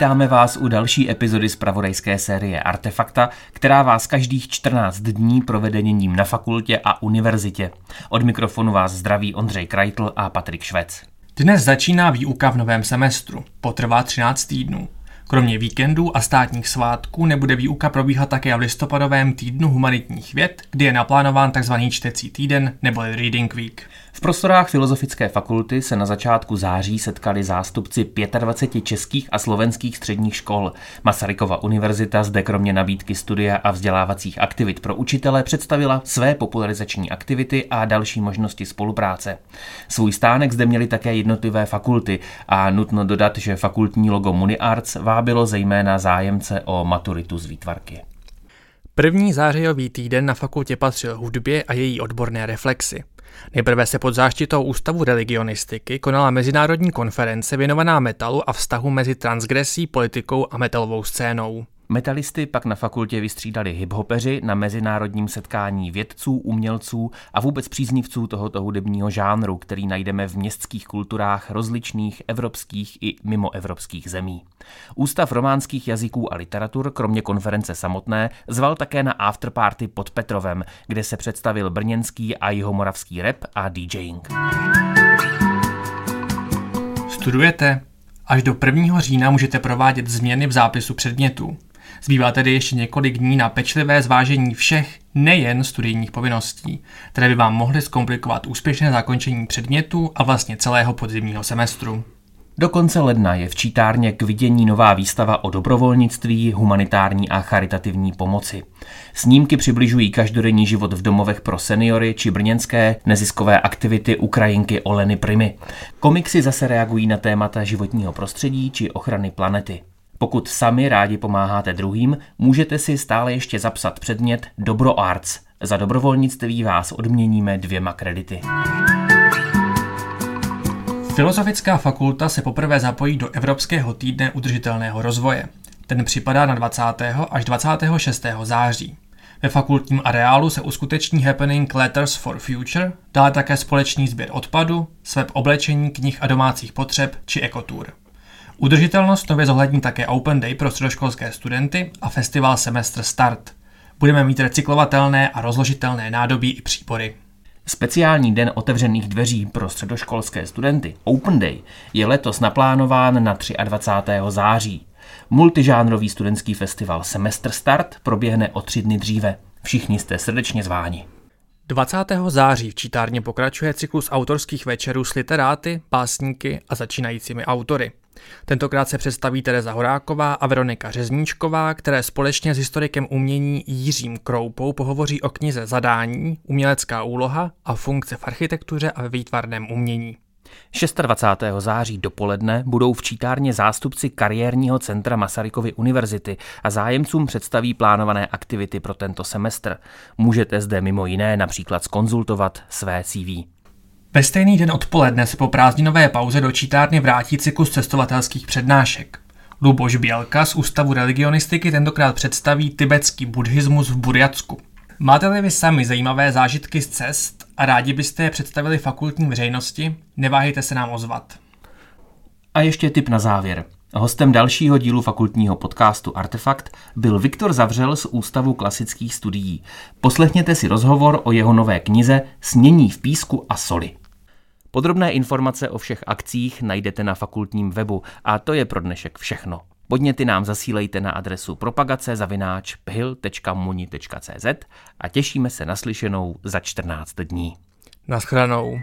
Vítáme vás u další epizody z pravodajské série Artefakta, která vás každých 14 dní provede něním na fakultě a univerzitě. Od mikrofonu vás zdraví Ondřej Krajtl a Patrik Švec. Dnes začíná výuka v novém semestru. Potrvá 13 týdnů. Kromě víkendů a státních svátků nebude výuka probíhat také v listopadovém týdnu humanitních věd, kdy je naplánován tzv. čtecí týden nebo Reading Week. V prostorách Filozofické fakulty se na začátku září setkali zástupci 25 českých a slovenských středních škol. Masarykova univerzita zde kromě nabídky studia a vzdělávacích aktivit pro učitele představila své popularizační aktivity a další možnosti spolupráce. Svůj stánek zde měli také jednotlivé fakulty a nutno dodat, že fakultní logo MuniArts vábilo zejména zájemce o maturitu z výtvarky. První zářijový týden na fakultě patřil hudbě a její odborné reflexy. Nejprve se pod záštitou Ústavu religionistiky konala mezinárodní konference věnovaná metalu a vztahu mezi transgresí, politikou a metalovou scénou. Metalisty pak na fakultě vystřídali hiphopeři na mezinárodním setkání vědců, umělců a vůbec příznivců tohoto hudebního žánru, který najdeme v městských kulturách rozličných evropských i mimoevropských zemí. Ústav románských jazyků a literatur kromě konference samotné zval také na afterparty pod Petrovem, kde se představil brněnský a jihomoravský rap a DJing. Studujete? Až do 1. října můžete provádět změny v zápisu předmětů. Zbývá tedy ještě několik dní na pečlivé zvážení všech, nejen studijních povinností, které by vám mohly zkomplikovat úspěšné zakončení předmětu a vlastně celého podzimního semestru. Do konce ledna je v čítárně k vidění nová výstava o dobrovolnictví, humanitární a charitativní pomoci. Snímky přibližují každodenní život v domovech pro seniory či brněnské neziskové aktivity Ukrajinky Oleny Primy. Komiksy zase reagují na témata životního prostředí či ochrany planety. Pokud sami rádi pomáháte druhým, můžete si stále ještě zapsat předmět Dobro Arts. Za dobrovolnictví vás odměníme dvěma kredity. Filozofická fakulta se poprvé zapojí do Evropského týdne udržitelného rozvoje. Ten připadá na 20. až 26. září. Ve fakultním areálu se uskuteční happening Letters for Future, dále také společný sběr odpadu, sweb oblečení, knih a domácích potřeb či ekotur. Udržitelnost nově zohlední také Open Day pro středoškolské studenty a festival Semestr Start. Budeme mít recyklovatelné a rozložitelné nádobí i přípory. Speciální den otevřených dveří pro středoškolské studenty Open Day je letos naplánován na 23. září. Multižánrový studentský festival Semestr Start proběhne o tři dny dříve. Všichni jste srdečně zváni. 20. září v čítárně pokračuje cyklus autorských večerů s literáty, básníky a začínajícími autory. Tentokrát se představí Tereza Horáková a Veronika Řezníčková, které společně s historikem umění Jiřím Kroupou pohovoří o knize Zadání, umělecká úloha a funkce v architektuře a výtvarném umění. 26. září dopoledne budou v čítárně zástupci kariérního centra Masarykovy univerzity a zájemcům představí plánované aktivity pro tento semestr. Můžete zde mimo jiné například skonzultovat své CV. Ve stejný den odpoledne se po prázdninové pauze do čítárny vrátí cyklus cestovatelských přednášek. Luboš Bělka z Ústavu religionistiky tentokrát představí tibetský buddhismus v Burjacku. Máte-li vy sami zajímavé zážitky z cest a rádi byste je představili fakultní veřejnosti, neváhejte se nám ozvat. A ještě tip na závěr. Hostem dalšího dílu fakultního podcastu Artefakt byl Viktor Zavřel z Ústavu klasických studií. Poslechněte si rozhovor o jeho nové knize Snění v písku a soli. Podrobné informace o všech akcích najdete na fakultním webu a to je pro dnešek všechno. Podněty nám zasílejte na adresu propagace.phil.muni.cz a těšíme se naslyšenou za 14 dní. Naschranou.